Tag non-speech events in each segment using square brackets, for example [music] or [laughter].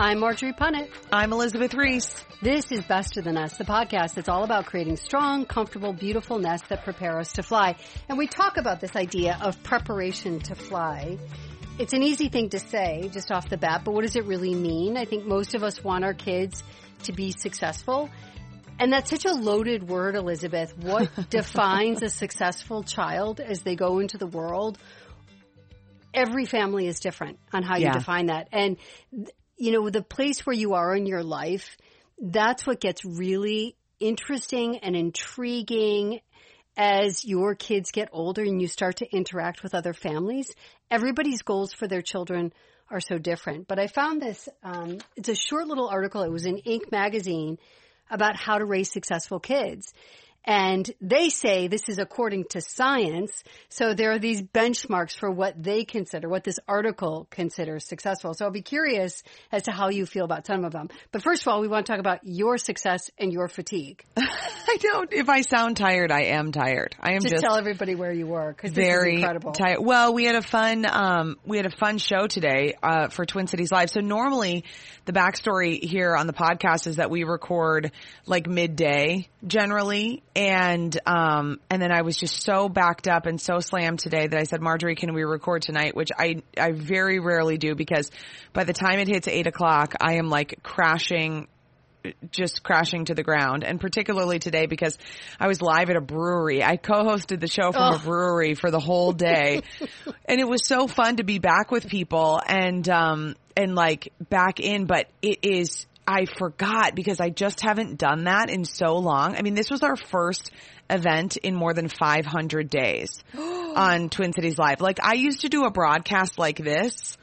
I'm Marjorie Punnett. I'm Elizabeth Ries. This is Best to the Nest, the podcast that's all about creating strong, comfortable, beautiful nests that prepare us to fly. And we talk about this idea of preparation to fly. It's an easy thing to say just off the bat, but what does it really mean? I think most of us want our kids to be successful. And that's such a loaded word, Elizabeth. What [laughs] defines a successful child as they go into the world? Every family is different on how you define that. And, you know, the place where you are in your life, that's what gets really interesting and intriguing as your kids get older and you start to interact with other families. Everybody's goals for their children are so different. But I found this, um, it's a short little article. It was in Inc. magazine about how to raise successful kids. And they say this is according to science. So there are these benchmarks for what they consider, what this article considers successful. So I'll be curious as to how you feel about some of them. But first of all, we want to talk about your success and your fatigue. [laughs] I don't. If I sound tired, I am tired. I am Just, just, tell everybody where you were because this is very incredible. tired. Well, we had a fun, um, we had a fun show today uh, for Twin Cities Live. So normally, the backstory here on the podcast is that we record like midday generally, and um, and then I was just so backed up and so slammed today that I said, Marjorie, can we record tonight? Which I I very rarely do because by the time it hits eight o'clock, I am like crashing just crashing to the ground and particularly today because I was live at a brewery. I co-hosted the show from a brewery for the whole day [laughs] and it was so fun to be back with people and, um, and like back in, but it is, I forgot because I just haven't done that in so long. I mean, this was our first event in more than 500 days [gasps] on Twin Cities Live. Like I used to do a broadcast like this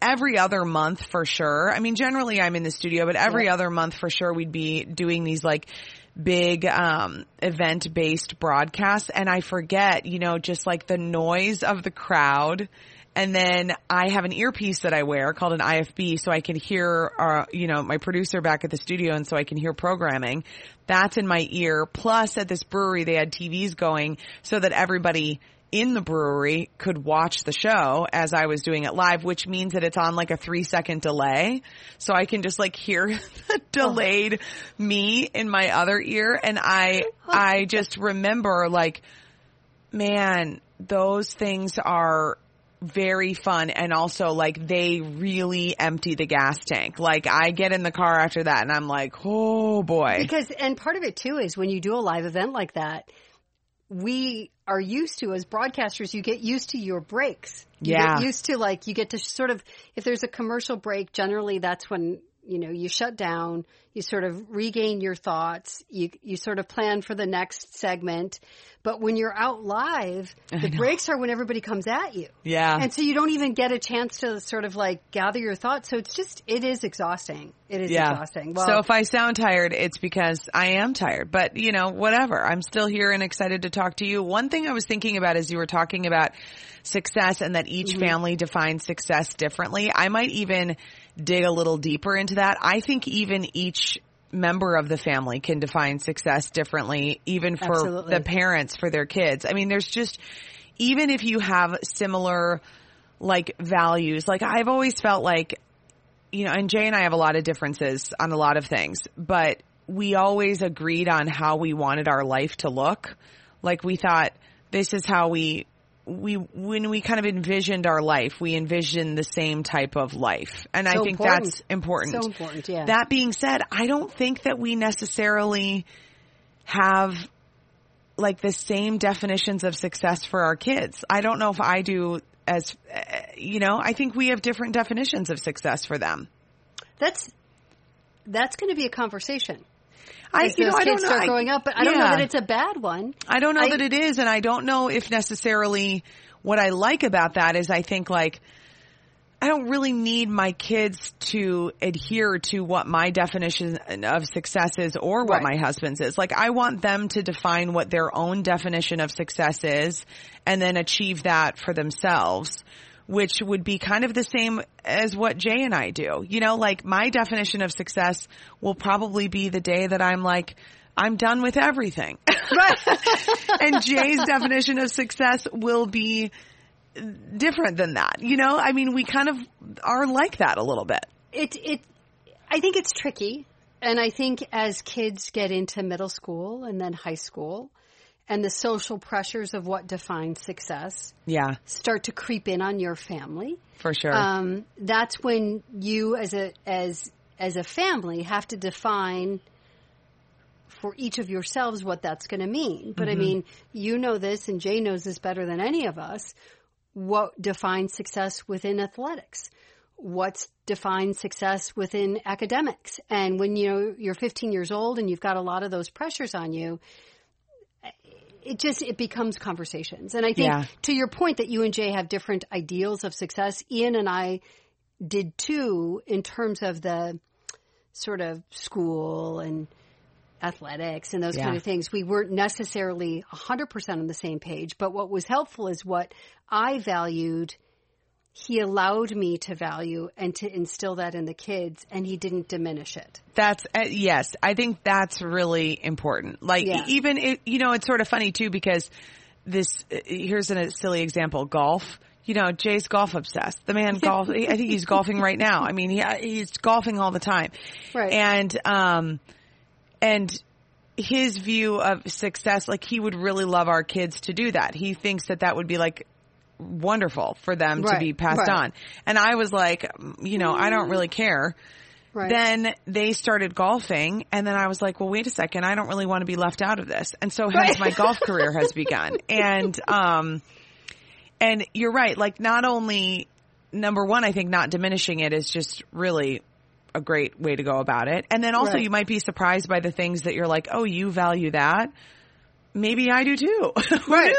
every other month for sure. I mean, generally I'm in the studio, but every other month for sure we'd be doing these like big um event based broadcasts and I forget, you know, just like the noise of the crowd and then I have an earpiece that I wear called an IFB so I can hear uh you know my producer back at the studio and so I can hear programming. That's in my ear. Plus at this brewery they had TVs going so that everybody in the brewery could watch the show as I was doing it live, which means that it's on like a three second delay. So I can just like hear [laughs] the delayed me in my other ear. And I, I just remember like, man, those things are very fun and also like they really empty the gas tank. Like I get in the car after that and I'm like, oh boy. Because, and part of it too is when you do a live event like that, we are used to as broadcasters, you get used to your breaks. You Yeah. get used to like, you get to sort of, if there's a commercial break, generally that's when, you know, you shut down, you sort of regain your thoughts, you, you sort of plan for the next segment. But when you're out live, [laughs] the breaks are when everybody comes at you. Yeah. And so you don't even get a chance to sort of like gather your thoughts. So it's just, it is exhausting. It is yeah. exhausting. Well, so if I sound tired, it's because I am tired. But you know, whatever. I'm still here and excited to talk to you. One thing I was thinking about as you were talking about success and that each mm-hmm. family defines success differently. I might even dig a little deeper into that. I think even each member of the family can define success differently, even for Absolutely. the parents for their kids. I mean, there's just, even if you have similar like values, like I've always felt like you know, and Jay and I have a lot of differences on a lot of things, but we always agreed on how we wanted our life to look. Like we thought this is how we we when we kind of envisioned our life, we envisioned the same type of life. And I think important. that's important. So important, yeah. That being said, I don't think that we necessarily have like the same definitions of success for our kids. I don't know if I do as uh, you know, I think we have different definitions of success for them. That's that's going to be a conversation. I, you know, I don't know. start I- growing up. But I don't know that it's a bad one. I don't know I- that it is, and I don't know if necessarily what I like about that is I think like I don't really need my kids to adhere to what my definition of success is or what Right. my husband's is. Like I want them to define what their own definition of success is and then achieve that for themselves. Which would be kind of the same as what Jay and I do. You know, like my definition of success will probably be the day that I'm like, I'm done with everything. [laughs] And Jay's definition of success will be different than that. You know, I mean, we kind of are like that a little bit. it it I think it's tricky and I think as kids get into middle school and then high school and the social pressures of what defines success Yeah, start to creep in on your family for sure. um, that's when you as a as as a family have to define for each of yourselves what that's going to mean. But I mean, you know this and Jay knows this better than any of us. What defines success within athletics? What's defines success within academics? And when you know you're 15 years old and you've got a lot of those pressures on you, it just it becomes conversations. And I think Yeah. to your point that you and Jay have different ideals of success, Ian and I did too in terms of the sort of school and athletics and those Yeah. kind of things. We weren't necessarily 100% on the same page, but what was helpful is what I valued he allowed me to value and to instill that in the kids and he didn't diminish it. That's uh, yes, I think that's really important. Like Yeah. even it, you know, it's sort of funny too because this uh, here's a silly example: golf. You know, Jay's golf obsessed. The man golf. I think he's golfing right now. I mean, he, he's golfing all the time. Right. And um, and his view of success, like he would really love our kids to do that. He thinks that that would be like wonderful for them to be passed right. on. And I was like, you know, I don't really care. Right. Then they started golfing and then I was like, well, wait a second. I don't really want to be left out of this. And so hence my golf [laughs] career has begun. And, um, and you're right. Like not only number one, I think not diminishing it is just really a great way to go about it. And then also Right. you might be surprised by the things that you're like, oh, you value that. Maybe I do too. [laughs] Right.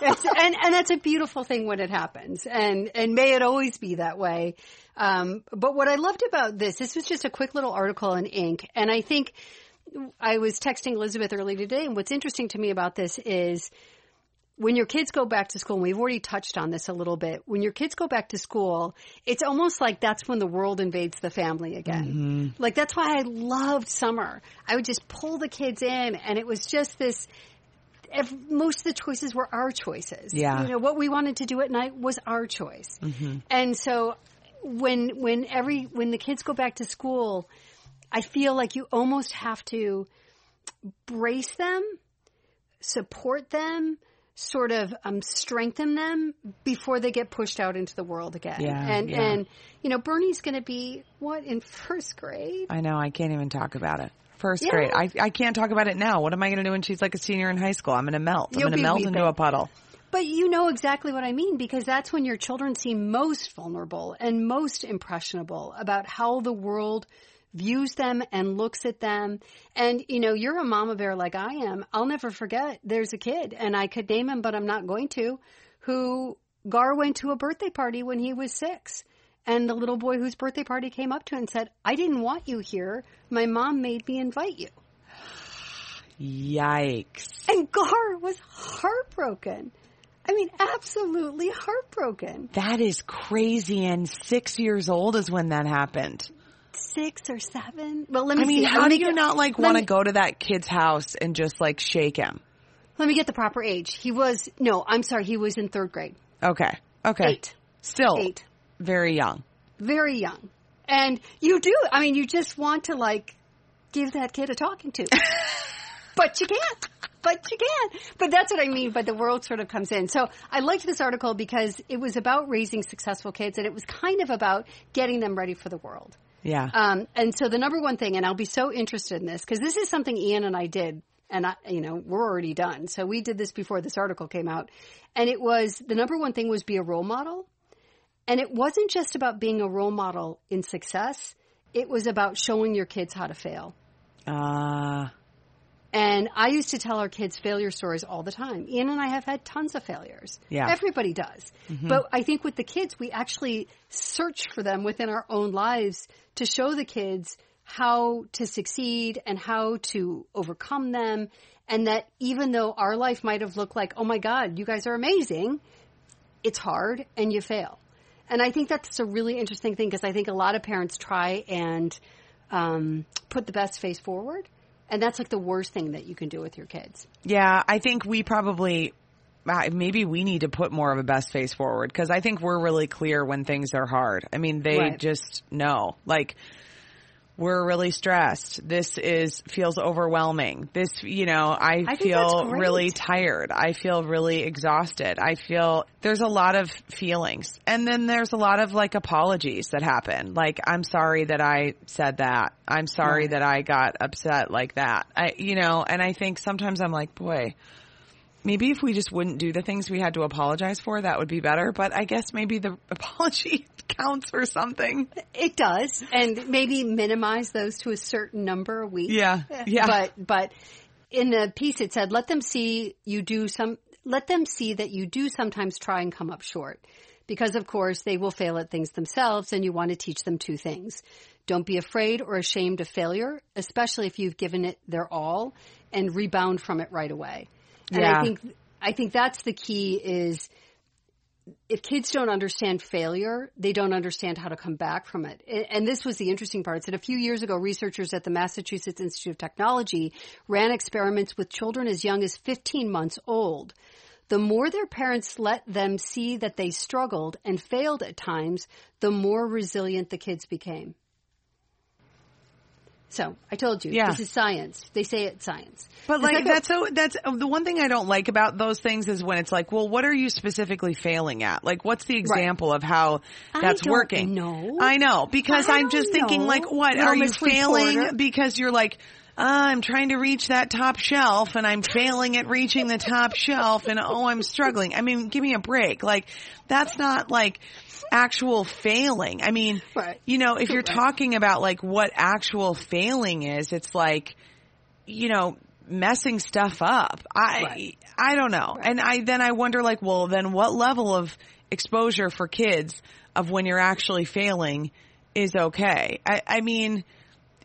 Yes, and and that's a beautiful thing when it happens, and and may it always be that way. Um, but what I loved about this, this was just a quick little article in Inc. And I think I was texting Elizabeth early today, and what's interesting to me about this is when your kids go back to school, and we've already touched on this a little bit, when your kids go back to school, it's almost like that's when the world invades the family again. Like that's why I loved summer. I would just pull the kids in, and it was just this. If most of the choices were our choices. Yeah. You know, what we wanted to do at night was our choice. And so when when every when the kids go back to school, I feel like you almost have to brace them, support them, sort of um, strengthen them before they get pushed out into the world again. Yeah, and yeah. and you know Bernie's going to be what in first grade. I know. I can't even talk about it. First Yeah. grade. I, I can't talk about it now. What am I going to do when she's like a senior in high school? I'm going to melt. I'm You'll going to melt weeping. into a puddle. But you know exactly what I mean because that's when your children seem most vulnerable and most impressionable about how the world views them and looks at them. And you know, you're a mama bear like I am. I'll never forget there's a kid and I could name him, but I'm not going to, who Gar went to a birthday party when he was six. And the little boy whose birthday party came up to him and said, I didn't want you here. My mom made me invite you. Yikes. And Gar was heartbroken. I mean, absolutely heartbroken. That is crazy. And six years old is when that happened. Six or seven. Well, let me I mean, see. how do you get- not like want to go to that kid's house and just like shake him? Let me get the proper age. He was no. I'm sorry. He was in third grade. Okay. Okay. Eight. Still Eight. Very young. Very young. And you do. I mean, you just want to like give that kid a talking to, [laughs] but you can't. But you can't. But that's what I mean. But the world sort of comes in. So I liked this article because it was about raising successful kids, and it was kind of about getting them ready for the world. Yeah. Um, and so the number one thing, and I'll be so interested in this because this is something Ian and I did, and I, you know, we're already done. So we did this before this article came out, and it was the number one thing was be a role model, and it wasn't just about being a role model in success. It was about showing your kids how to fail. Uh, And I used to tell our kids failure stories all the time. Ian and I have had tons of failures. Yeah. Everybody does. But I think with the kids, we actually search for them within our own lives to show the kids how to succeed and how to overcome them. And that even though our life might have looked like, oh my God, you guys are amazing, it's hard and you fail. And I think that's a really interesting thing because I think a lot of parents try and um, put the best face forward. And that's like the worst thing that you can do with your kids. Yeah, I think we probably uh, maybe we need to put more of a best face forward because I think we're really clear when things are hard. I mean, they Right. just know. Like we're really stressed. This is feels overwhelming. This, you know, I, I feel really tired. I feel really exhausted. I feel there's a lot of feelings. And then there's a lot of like apologies that happen. Like I'm sorry that I said that. I'm sorry that I got upset like that. I you know, and I think sometimes I'm like, boy, maybe if we just wouldn't do the things we had to apologize for, that would be better. But I guess maybe the [laughs] apology counts for something. It does, and maybe minimize those to a certain number a week. Yeah, eh, yeah. But but in the piece it said, let them see you do some. Let them see that you do sometimes try and come up short, because of course they will fail at things themselves, and you want to teach them two things: don't be afraid or ashamed of failure, especially if you've given it their all, and rebound from it right away. And Yeah. I think I think that's the key is if kids don't understand failure, they don't understand how to come back from it. And this was the interesting part. It said a few years ago, researchers at the Massachusetts Institute of Technology ran experiments with children as young as 15 months old. The more their parents let them see that they struggled and failed at times, the more resilient the kids became. So I told you, Yeah. this is science. They say it's science. But like second- that's so that's uh, the one thing I don't like about those things is when it's like, well, what are you specifically failing at? Like, what's the example of how I that's don't working? know. I know because I I'm just don't thinking, like, what Little are you failing Reporter. because you're like. Uh, I'm trying to reach that top shelf and I'm failing at reaching the top shelf and oh, I'm struggling. I mean, give me a break. Like, that's not like actual failing. I mean, Right. you know, if you're Right. talking about like what actual failing is, it's like, you know, messing stuff up. I Right. I don't know. And I then I wonder like, well, then what level of exposure for kids of when you're actually failing is okay? I I mean,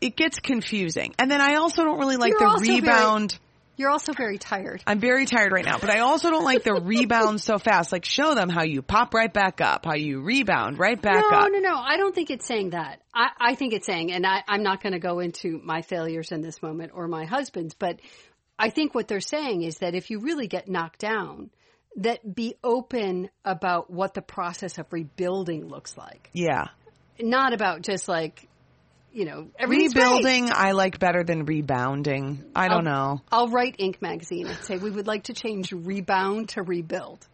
it gets confusing. And then I also don't really like You're the also very- rebound. You're also very tired. I'm very tired right now, but I also don't like the [laughs] rebound so fast. Like show them how you pop right back up, how you rebound right back no, up. No, no, no. I don't think it's saying that. I, I think it's saying, and I, I'm not going to go into my failures in this moment or my husband's, but I think what they're saying is that if you really get knocked down, that be open about what the process of rebuilding looks like. Yeah. Not about just like, you know. Rebuilding I like better than rebounding. I don't I'll- know. I'll write Inc. magazine and say we would like to change rebound to rebuild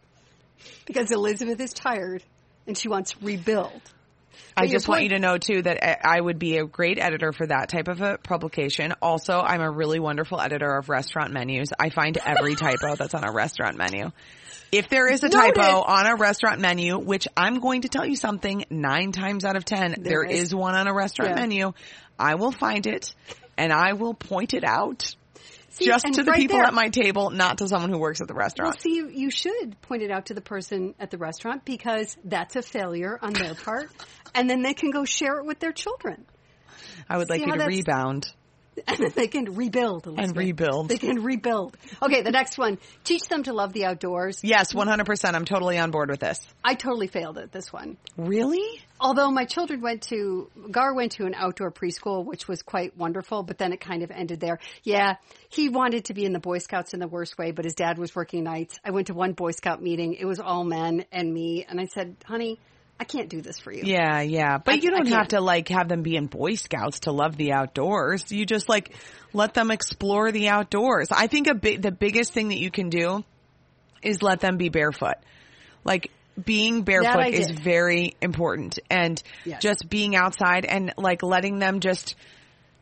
because Elizabeth is tired and she wants rebuild. I But your just want you to know too that I I would be a great editor for that type of a publication. Also, I'm a really wonderful editor of restaurant menus. I find every typo that's on a restaurant menu. If there is a Noted. typo on a restaurant menu, which I'm going to tell you something nine times out of ten, there is. is one on a restaurant Yeah. menu, I will find it and I will point it out See, just to the right people there- at my table, not to someone who works at the restaurant. Well, see, you, you should point it out to the person at the restaurant because that's a failure on their part, and then they can go share it with their children, I would like see you to rebound. [laughs] and then they can rebuild Elizabeth. rebuild. They can rebuild. Okay, the next one: teach them to love the outdoors. Yes, 100%. I'm totally on board with this. I totally failed at this one. Really? Although my children went to, Gar went to an outdoor preschool, which was quite wonderful, but then it kind of ended there. Yeah, he wanted to be in the Boy Scouts in the worst way, but his dad was working nights. I went to one Boy Scout meeting. It was all men and me. And I said, honey, I can't do this for you. Yeah, yeah. But I- you don't have to like have them be in Boy Scouts to love the outdoors. You just like let them explore the outdoors. I think a big, the biggest thing that you can do is let them be barefoot. Like being barefoot is very important and Yes. just being outside and like letting them just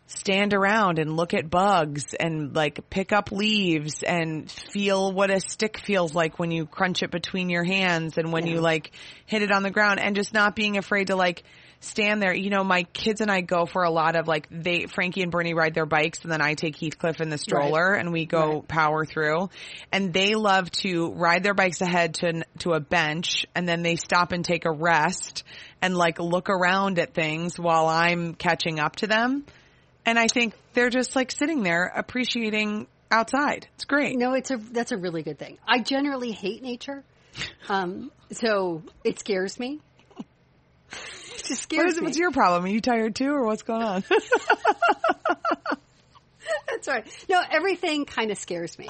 stand around and look at bugs and like pick up leaves and feel what a stick feels like when you crunch it between your hands and when Yeah. you like hit it on the ground and just not being afraid to like stand there. You know, my kids and I go for a lot of like they Frankie and Bernie ride their bikes and then I take Heathcliff in the stroller right. and we go right. power through. And they love to ride their bikes ahead to to a bench and then they stop and take a rest and like look around at things while I'm catching up to them. And I think they're just like sitting there appreciating outside. It's great. No, it's a that's a really good thing. I generally hate nature. Um, so it scares me. [laughs] It just scares what is, me. What's your problem? Are you tired too, or what's going on? [laughs] That's right. No, everything kind of scares me,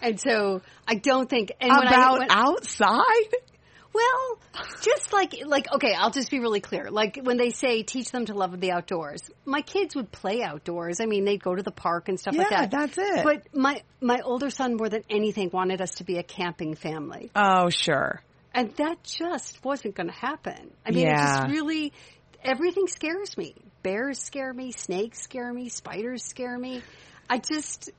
and so I don't think. And about I, outside. Well, just like like okay, I'll just be really clear. Like when they say teach them to love the outdoors, my kids would play outdoors. I mean, they'd go to the park and stuff yeah, like that. that's it. But my my older son more than anything wanted us to be a camping family. Oh, sure. And that just wasn't going to happen. I mean, yeah. it just really everything scares me. Bears scare me, snakes scare me, spiders scare me. I just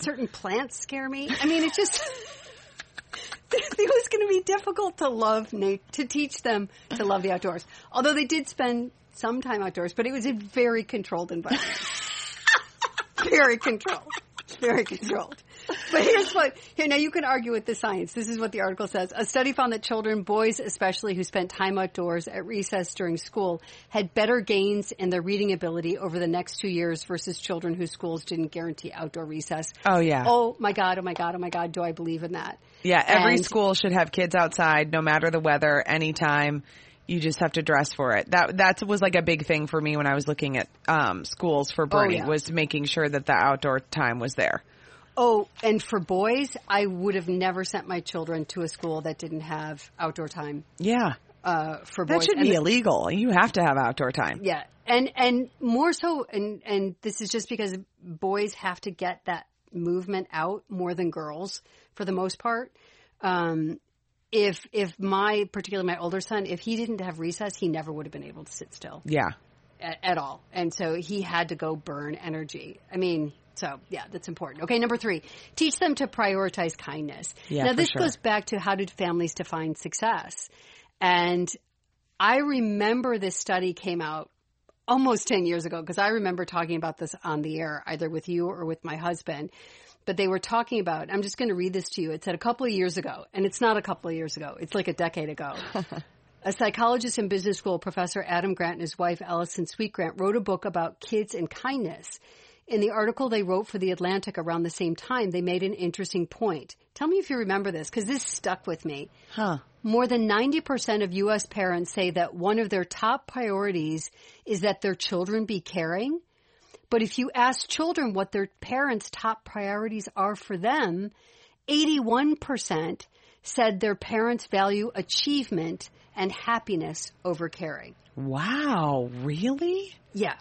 certain plants scare me. I mean, it just [laughs] [laughs] it was going to be difficult to love Nate, to teach them to love the outdoors. Although they did spend some time outdoors, but it was a very controlled environment. [laughs] very controlled. Very controlled. [laughs] But here's what, here, now you can argue with the science. This is what the article says. A study found that children, boys especially, who spent time outdoors at recess during school had better gains in their reading ability over the next two years versus children whose schools didn't guarantee outdoor recess. Oh yeah. Oh my God, oh my God, oh my God, do I believe in that? Yeah, every and, school should have kids outside, no matter the weather, anytime. You just have to dress for it. That that was like a big thing for me when I was looking at um, schools for oh, Bernie oh, yeah. was making sure that the outdoor time was there. Oh, and for boys, I would have never sent my children to a school that didn't have outdoor time. Yeah. Uh, for boys. That should and be the, illegal. You have to have outdoor time. Yeah. And, and more so, and, and this is just because boys have to get that movement out more than girls for the most part. Um, if if my particularly my older son, if he didn't have recess, he never would have been able to sit still. Yeah. At, at all, and so he had to go burn energy. I mean, so yeah, that's important. Okay, number three, teach them to prioritize kindness. Yeah, now this sure. goes back to how did families define success, and I remember this study came out almost 10 years ago because I remember talking about this on the air either with you or with my husband but they were talking about, I'm just going to read this to you. It said a couple of years ago, and it's not a couple of years ago. It's like a decade ago. [laughs] a psychologist in business school, Professor Adam Grant and his wife, Allison Sweet Grant, wrote a book about kids and kindness. In the article they wrote for The Atlantic around the same time, they made an interesting point. Tell me if you remember this, because this stuck with me. Huh. More than 90% of U.S. parents say that one of their top priorities is that their children be caring but if you ask children what their parents' top priorities are for them, 81% said their parents value achievement and happiness over caring. Wow, really? Yeah.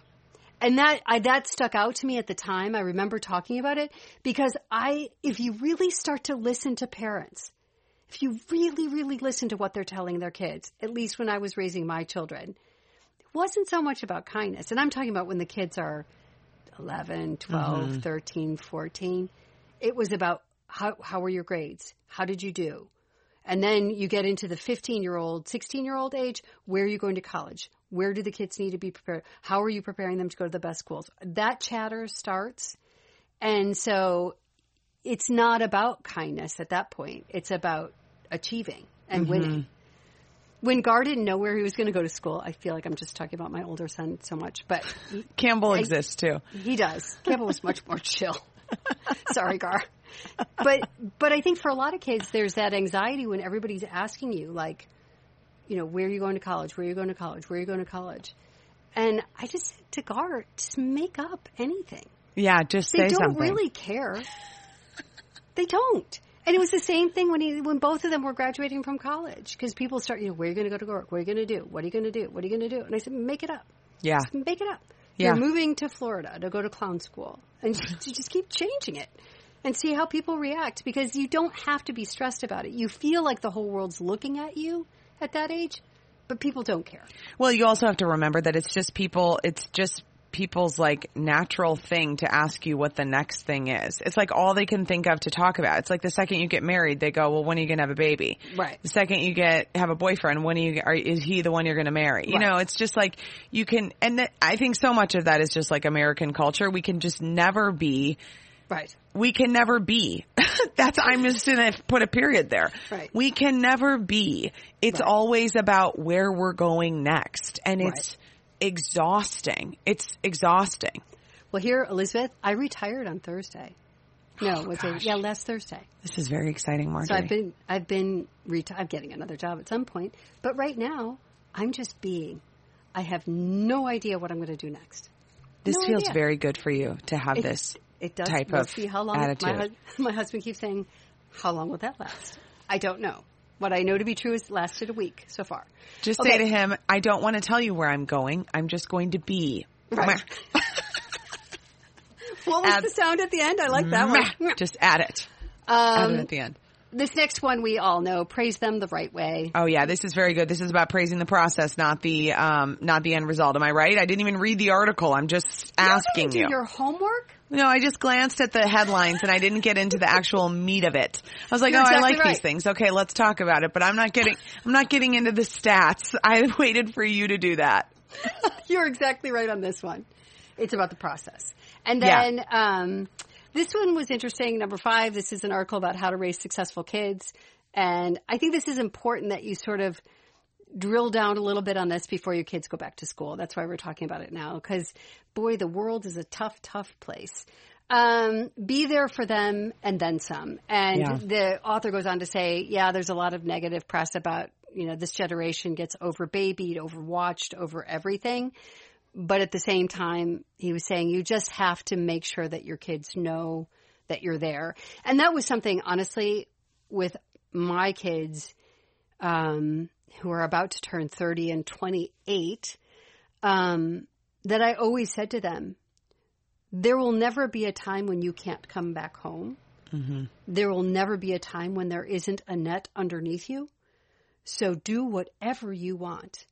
And that I, that stuck out to me at the time. I remember talking about it because I if you really start to listen to parents, if you really really listen to what they're telling their kids, at least when I was raising my children, it wasn't so much about kindness. And I'm talking about when the kids are 11, 12, mm-hmm. 13, 14. It was about how, how were your grades? How did you do? And then you get into the 15 year old, 16 year old age. Where are you going to college? Where do the kids need to be prepared? How are you preparing them to go to the best schools? That chatter starts. And so it's not about kindness at that point. It's about achieving and mm-hmm. winning when Gar didn't know where he was going to go to school, I feel like I'm just talking about my older son so much, but [laughs] Campbell I, exists too. He does. Campbell was much more chill. [laughs] Sorry, Gar. [laughs] But but I think for a lot of kids, there's that anxiety when everybody's asking you, like, you know, where are you going to college? Where are you going to college? Where are you going to college? And I just said to Gar, just make up anything. Yeah, just they don't something. really care. They don't. And it was the same thing when he, when both of them were graduating from college because people start, you know, where are you going to go to work? What are you going to do? What are you going to do? What are you going to do? And I said, make it up. Yeah. Just make it up. Yeah. You're moving to Florida to go to clown school and [laughs] you just keep changing it and see how people react because you don't have to be stressed about it. You feel like the whole world's looking at you at that age, but people don't care. Well, you also have to remember that it's just people, it's just people's like natural thing to ask you what the next thing is. It's like all they can think of to talk about. It's like the second you get married, they go, "Well, when are you going to have a baby?" Right. The second you get have a boyfriend, when are you are, is he the one you're going to marry? You Right. know, it's just like you can and th- I think so much of that is just like American culture. We can just never be Right. We can never be. [laughs] That's I'm just gonna put a period there. Right. We can never be. It's Right. always about where we're going next, and it's exhausting. It's exhausting. Well, here, Elizabeth, I retired on Thursday. No, oh, was it? Yeah, last Thursday. This is very exciting, Marjorie. So I've been, I've been, reti- I'm getting another job at some point. But right now, I'm just being. I have no idea what I'm going to do next. this no feels idea. very good for you to have It- this. It does. type we'll of see how long. attitude. My, [laughs] my husband keeps saying, "How long will that last?" I don't know. What I know to be true is it lasted a week so far. Just Okay. say to him, "I don't want to tell you where I'm going. I'm just going to be." Right. [laughs] What was Add- the sound at the end? I like that one. [laughs] Just add it. add it Um, at the end. This next one we all know. Praise them the right way. Oh yeah, this is very good. This is about praising the process, not the um, not the end result. Am I right? I didn't even read the article. I'm just asking do you. your homework. No, I just glanced at the headlines and I didn't get into the actual meat of it. I was like, You're oh, I like right. these things. Okay, let's talk about it. But I'm not getting, I'm not getting into the stats. I [laughs] waited for you to do that. [laughs] You're exactly right on this one. It's about the process. And Yeah. then um, this one was interesting. Number five, this is an article about how to raise successful kids. And I think this is important that you sort of drill down a little bit on this before your kids go back to school. That's why we're talking about it now. Because, boy, the world is a tough, tough place. Um, be there for them and then some. And Yeah. the author goes on to say, yeah, there's a lot of negative press about, you know, this generation gets over babied, overwatched, over everything. But at the same time, he was saying you just have to make sure that your kids know that you're there. And that was something, honestly, with my kids, um, who are about to turn 30 and 28, um, that I always said to them, there will never be a time when you can't come back home. There will never be a time when there isn't a net underneath you. So do whatever you want.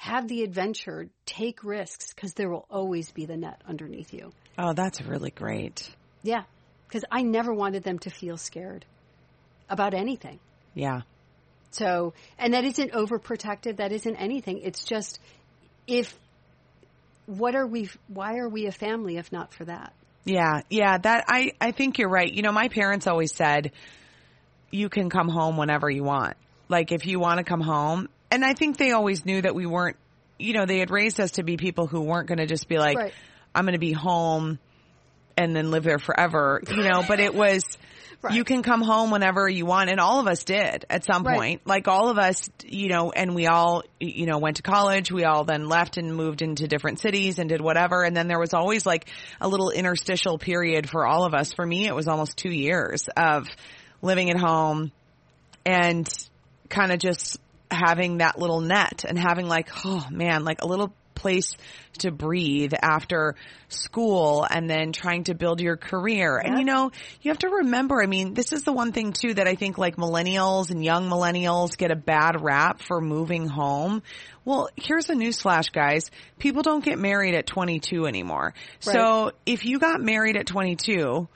Have the adventure, take risks, because there will always be the net underneath you. Oh, that's really great. Yeah, because I never wanted them to feel scared about anything. Yeah. So, and that isn't overprotective. That isn't anything. It's just if what are we? Why are we a family if not for that? Yeah, yeah, that I I think you're right. You know, my parents always said you can come home whenever you want. Like if you want to come home, and I think they always knew that we weren't, you know, they had raised us to be people who weren't going to just be like Right. I'm going to be home and then live there forever, you know, but it was [laughs] Right. you can come home whenever you want and all of us did at some Right. point. Like all of us, you know, and we all, you know, went to college. We all then left and moved into different cities and did whatever. And then there was always like a little interstitial period for all of us. For me, it was almost two years of living at home and kind of just having that little net and having like, oh man, like a little place to breathe after school and then trying to build your career. And you know, you have to remember, I mean, this is the one thing too that I think like millennials and young millennials get a bad rap for moving home. Well, here's a newsflash, guys. People don't get married at 22 anymore. So if you got married at 22,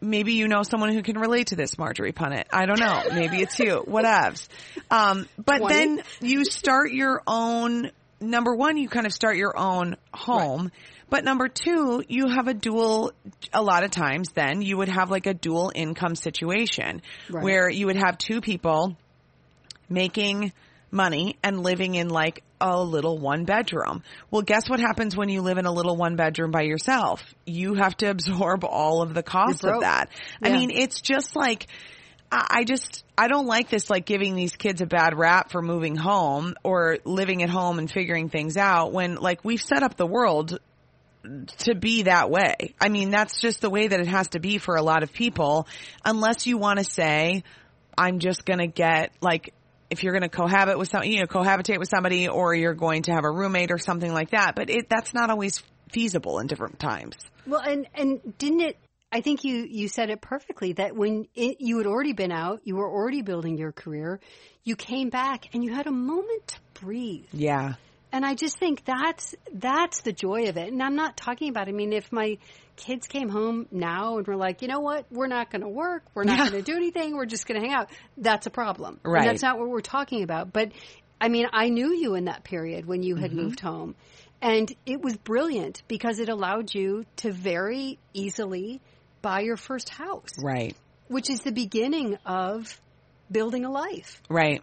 maybe you know someone who can relate to this, Marjorie Punnett. I don't know. Maybe it's you. Whatevs. Um, but 20? then you start your own, number one, you kind of start your own home. But number two, you have a dual, a lot of times then you would have like a dual income situation Right. where you would have two people making money and living in like a little one bedroom. Well, guess what happens when you live in a little one bedroom by yourself? You have to [laughs] absorb all of the You're of that. I mean, it's just like, I I just, I don't like this like giving these kids a bad rap for moving home or living at home and figuring things out when like we've set up the world to be that way. I mean, that's just the way that it has to be for a lot of people unless you want to say, I'm just going to get like, if you're going to cohabit with some, you know, cohabitate with somebody or you're going to have a roommate or something like that. But it, that's not always feasible in different times. Well, and and didn't it? I think you you said it perfectly. That when it, you had already been out, you were already building your career. You came back and you had a moment to breathe. Yeah. And I just think that's that's the joy of it. And I'm not talking about. I mean, if my kids came home now and were like, you know what, we're not going to work, we're not Yeah. going to do anything, we're just going to hang out. That's a problem. And Right. that's not what we're talking about. But I mean, I knew you in that period when you Mm-hmm. had moved home, and it was brilliant because it allowed you to very easily buy your first house, Right. which is the beginning of building a life. Right.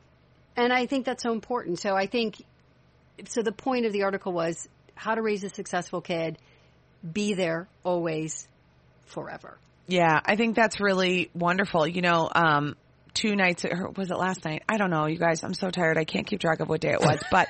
And I think that's so important. So I think, so the point of the article was how to raise a successful kid, be there always, forever. Yeah, I think that's really wonderful. You know, um, two nights, or was it last night? I don't know, you guys. I'm so tired. I can't keep track of what day it was, [laughs] but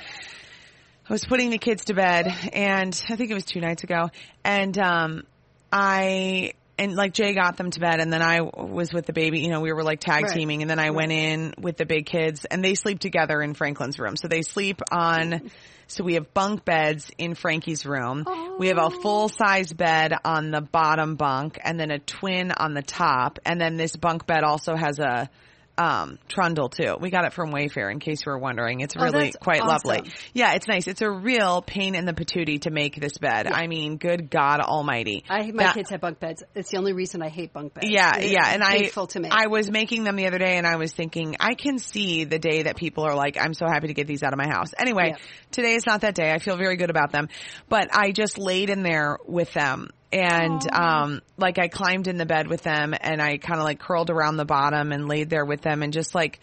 I was putting the kids to bed and I think it was two nights ago. And, um, I, and like Jay got them to bed and then I was with the baby, you know, we were like tag Right. teaming and then I went in with the big kids and they sleep together in Franklin's room. So they sleep on, so we have bunk beds in Frankie's room. We have a full size bed on the bottom bunk and then a twin on the top. And then this bunk bed also has a, um, trundle too. We got it from Wayfair in case you were wondering. It's Oh, really that's quite awesome. lovely. Yeah, it's nice. It's a real pain in the patootie to make this bed. I mean, good God almighty. I hate my That- kids have bunk beds. It's the only reason I hate bunk beds. yeah, It's yeah, and I. I was making them the other day, and I was thinking I can see the day that people are like, "I'm so happy to get these out of my house." Anyway, Yeah. today is not that day. I feel very good about them, but I just laid in there with them, and um, like I climbed in the bed with them, and I kind of like curled around the bottom and laid there with them, and just like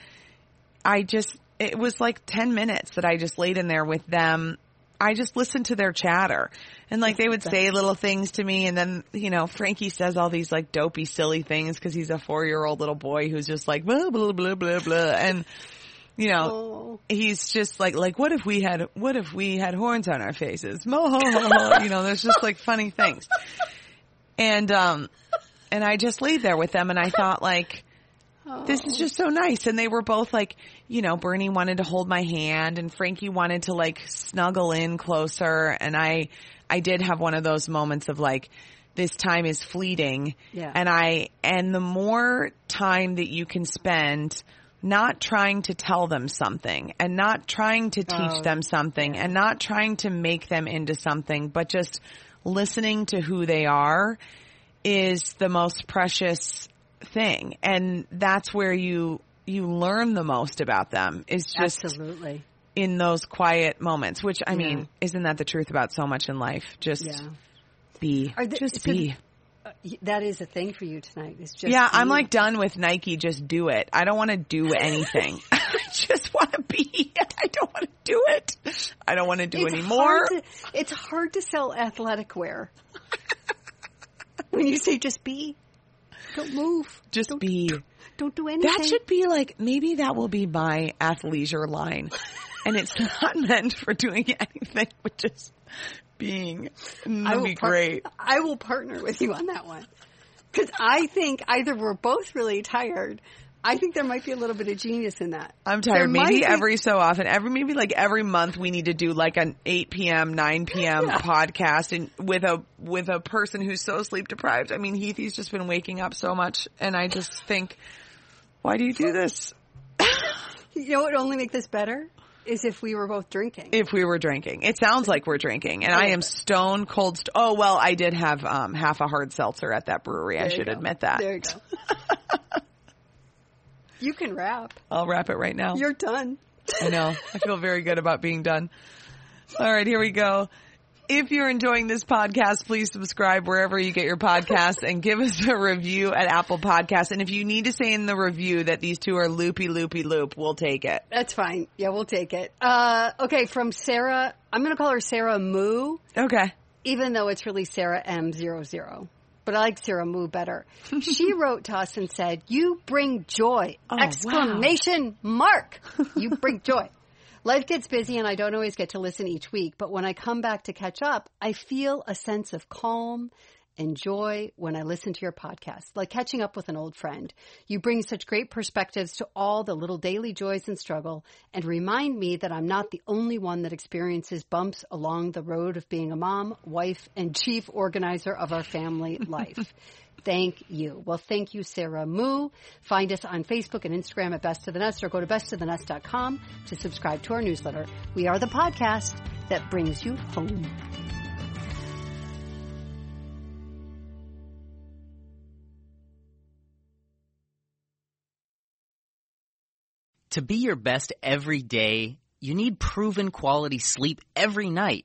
I just it was like ten minutes that I just laid in there with them. I just listened to their chatter. And like they would say little things to me and then, you know, Frankie says all these like dopey silly things cuz he's a 4-year-old little boy who's just like blah blah blah blah blah and you know, Oh. he's just like like what if we had what if we had horns on our faces? Mo ho ho ho. You know, there's just like funny things. And um and I just laid there with them and I thought like this is just so nice. And they were both like, you know, Bernie wanted to hold my hand and Frankie wanted to like snuggle in closer. And I, I did have one of those moments of like, this time is fleeting. Yeah. And I, and the more time that you can spend not trying to tell them something and not trying to teach Oh, them something and not trying to make them into something, but just listening to who they are is the most precious thing. And that's where you, you learn the most about them is just Absolutely. in those quiet moments, which I Yeah. mean, isn't that the truth about so much in life? Just Yeah. be, Are the- just so be. That is a thing for you tonight. It's just Yeah, I'm you. like done with Nike. Just do it. I don't want to do anything. [laughs] I just want to be. I don't want to do it. I don't want to do it's any more. hard to- it's hard to sell athletic wear. [laughs] when you say just be, don't move, Just be. don't do anything. That should be like maybe that will be my athleisure line, and it's [laughs] not meant for doing anything, but just being. And That'd be par- great. I will partner with you on that one. Because I think either we're both really tired. I think there might be a little bit of genius in that. I'm tired. might Maybe be- every so often, every maybe like every month, we need to do like an 8 p.m., 9 p.m. podcast, and with a with a person who's so sleep deprived. I mean, Heath, he's just been waking up so much, and I just think, why do you do this? You know what would only make this better? Is if we were both drinking. If we were drinking, it sounds like we're drinking, and I am stone cold. St- oh well, I did have um, half a hard seltzer at that brewery. I There you should go. admit that. There you go. [laughs] you can wrap. I'll wrap it right now. You're done. I know. I feel very good about being done. All right, here we go. If you're enjoying this podcast, please subscribe wherever you get your podcasts and give us a review at Apple Podcasts. And if you need to say in the review that these two are loopy, loopy, loop, we'll take it. That's fine. Yeah, we'll take it. Uh, okay, from Sarah. I'm going to call her Sarah Moo, Okay. even though it's really Sarah M00. But I like Sarah Moo better. [laughs] she wrote to us and said, "You bring joy!" Oh, Exclamation mark! You bring joy. Life gets busy and I don't always get to listen each week, but when I come back to catch up, I feel a sense of calm and joy when I listen to your podcast, like catching up with an old friend. You bring such great perspectives to all the little daily joys and struggle and remind me that I'm not the only one that experiences bumps along the road of being a mom, wife, and chief organizer of our family [laughs] life. Thank you. Well, thank you, Sarah Moo. Find us on Facebook and Instagram at Best to the Nest or go to besttothenest.com to subscribe to our newsletter. We are the podcast that brings you home. To be your best every day, you need proven quality sleep every night.